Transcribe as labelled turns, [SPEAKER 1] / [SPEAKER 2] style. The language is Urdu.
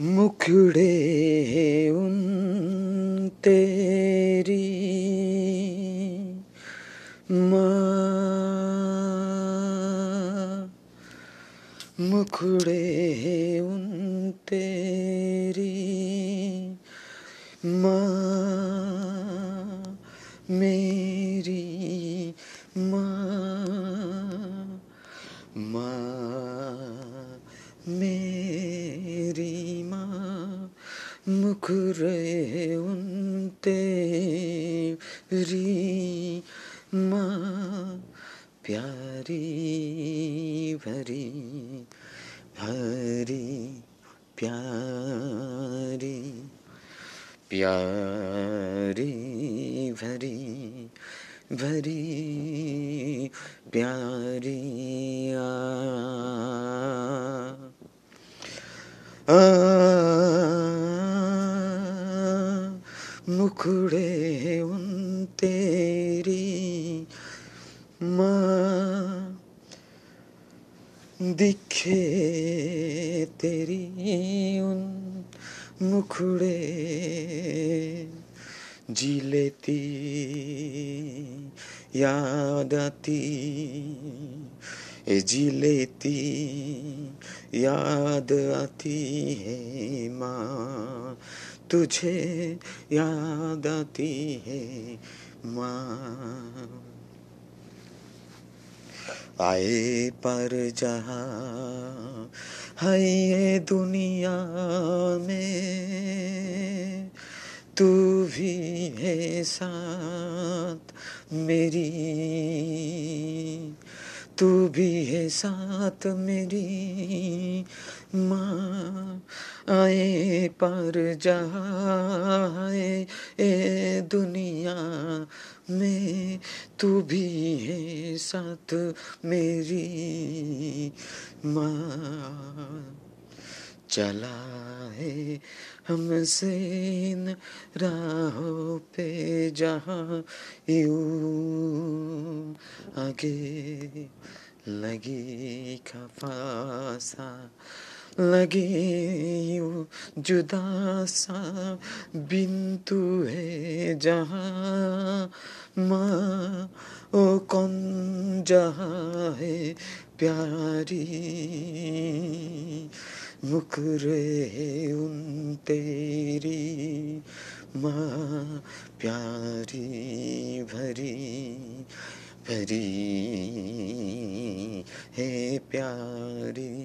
[SPEAKER 1] مکھڑے ان تیری ماں۔ مکھڑے ان تیری ماں۔ میری ماں۔ ماں۔ میری ان تیری ماں پیاری بھری بھری پیاری پیاری بھری بھری پیاری مکھڑے ان تیری ماں دکھے تیری ان مکھڑے جی لیتی یاد آتی جی لیتی تجھے یاد آتی ہے، ماں۔ آئے پر جہاں ہے یہ دنیا میں، تو بھی ہے ساتھ میری۔ تو بھی ہے ساتھ میری ماں۔ پر جہاں اے دنیا میں تو بھی ہے ساتھ میری ماں۔ چلا ہے ہم سے ان راہوں پہ جہاں یوں آگے لگی کفاسا لگے یوں جدا سا بن تو ہے جہاں ماں او کون جہاں ہے پیاری مکرے ان تیری ماں پیاری بھری بھری ہے پیاری